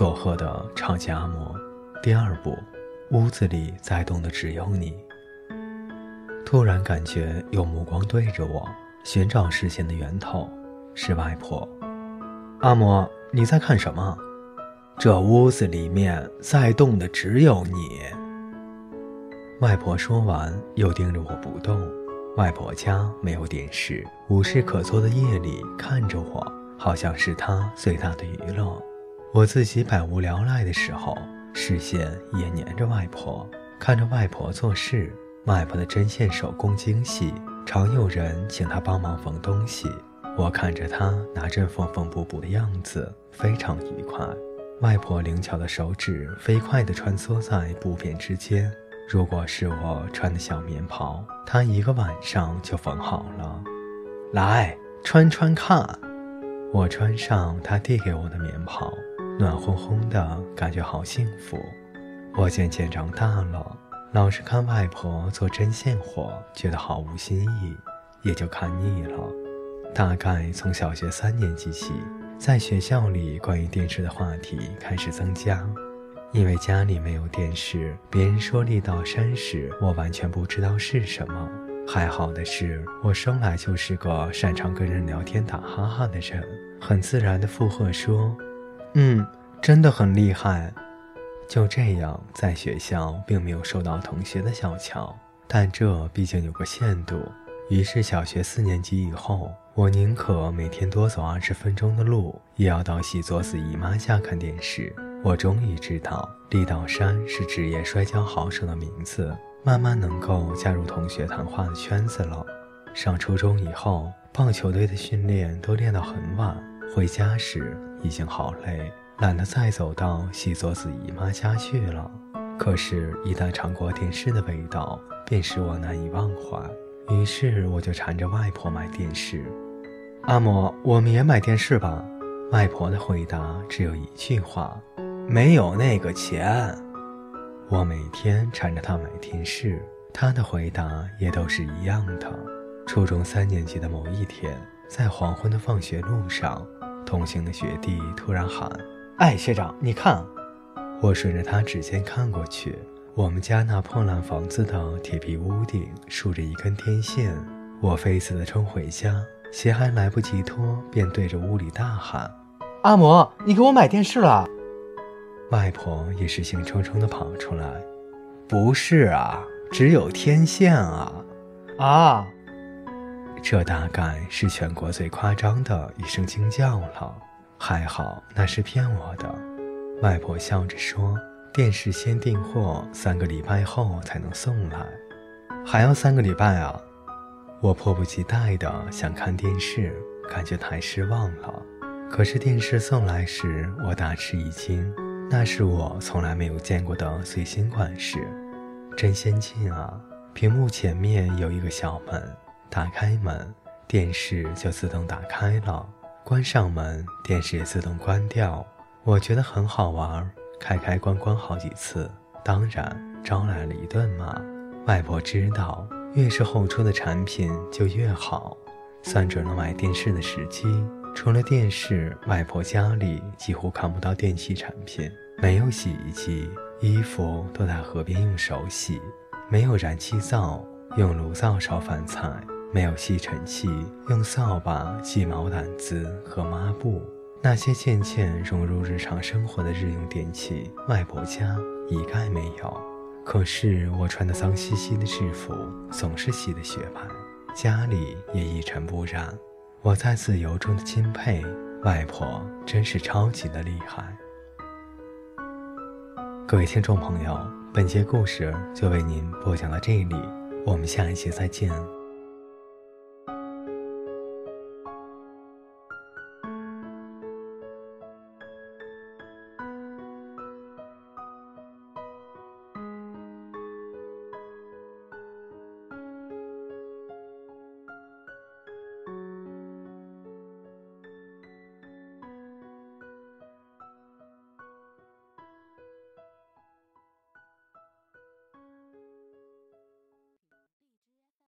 佐贺的超级阿嬷，第二部，屋子里在动的只有你。突然感觉有目光对着我，寻找视线的源头是外婆。阿嬷，你在看什么？这屋子里面在动的只有你。外婆说完，又盯着我不动。外婆家没有电视，无事可做的夜里看着我，好像是她最大的娱乐。我自己百无聊赖的时候，视线也黏着外婆，看着外婆做事。外婆的针线手工精细，常有人请她帮忙缝东西。我看着她拿针缝缝补补的样子，非常愉快。外婆灵巧的手指飞快地穿梭在布片之间。如果是我穿的小棉袍，她一个晚上就缝好了。来，穿穿看。我穿上她递给我的棉袍。暖烘烘的感觉好幸福。我渐渐长大了，老是看外婆做针线活，觉得毫无新意，也就看腻了。大概从小学三年级起，在学校里关于电视的话题开始增加。因为家里没有电视，别人说力道山时，我完全不知道是什么。还好的是，我生来就是个擅长跟人聊天打哈哈的人，很自然的附和说。嗯，真的很厉害。就这样，在学校并没有受到同学的小瞧，但这毕竟有个限度。于是，小学四年级以后，我宁可每天多走二十分钟的路，也要到喜佐子姨妈家看电视。我终于知道，立道山是职业摔跤好手的名字，慢慢能够加入同学谈话的圈子了。上初中以后，棒球队的训练都练到很晚，回家时。已经好累，懒得再走到喜佐子姨妈家去了。可是，一旦尝过电视的味道，便使我难以忘怀。于是，我就缠着外婆买电视。阿嬷，我们也买电视吧。外婆的回答只有一句话：没有那个钱。我每天缠着她买电视，她的回答也都是一样的。初中三年级的某一天，在黄昏的放学路上。同行的学弟突然喊：“哎，学长，你看！”我顺着他指尖看过去，我们家那破烂房子的铁皮屋顶竖着一根天线。我飞似的冲回家，鞋还来不及脱，便对着屋里大喊：“阿嬷，你给我买电视了！”外婆也是兴冲冲地跑出来：“不是啊，只有天线啊！”啊！这大概是全国最夸张的一声惊叫了，还好那是骗我的。外婆笑着说：“电视先订货，三个礼拜后才能送来，还要三个礼拜啊！”我迫不及待的想看电视，感觉太失望了。可是电视送来时，我大吃一惊，那是我从来没有见过的最新款式，真先进啊！屏幕前面有一个小门。打开门，电视就自动打开了；关上门，电视也自动关掉。我觉得很好玩，开开关关好几次，当然招来了一顿骂。外婆知道，越是后出的产品就越好，算准了买电视的时机。除了电视，外婆家里几乎看不到电器产品，没有洗衣机，衣服都在河边用手洗；没有燃气灶，用炉灶烧饭菜。没有吸尘器，用扫把、鸡毛掸子和抹布，那些渐渐融入日常生活的日用电器，外婆家一概没有。可是我穿的脏兮兮的制服总是洗得雪白，家里也一尘不染。我再次由衷的钦佩外婆，真是超级的厉害。各位听众朋友，本节故事就为您播讲到这里，我们下一期再见。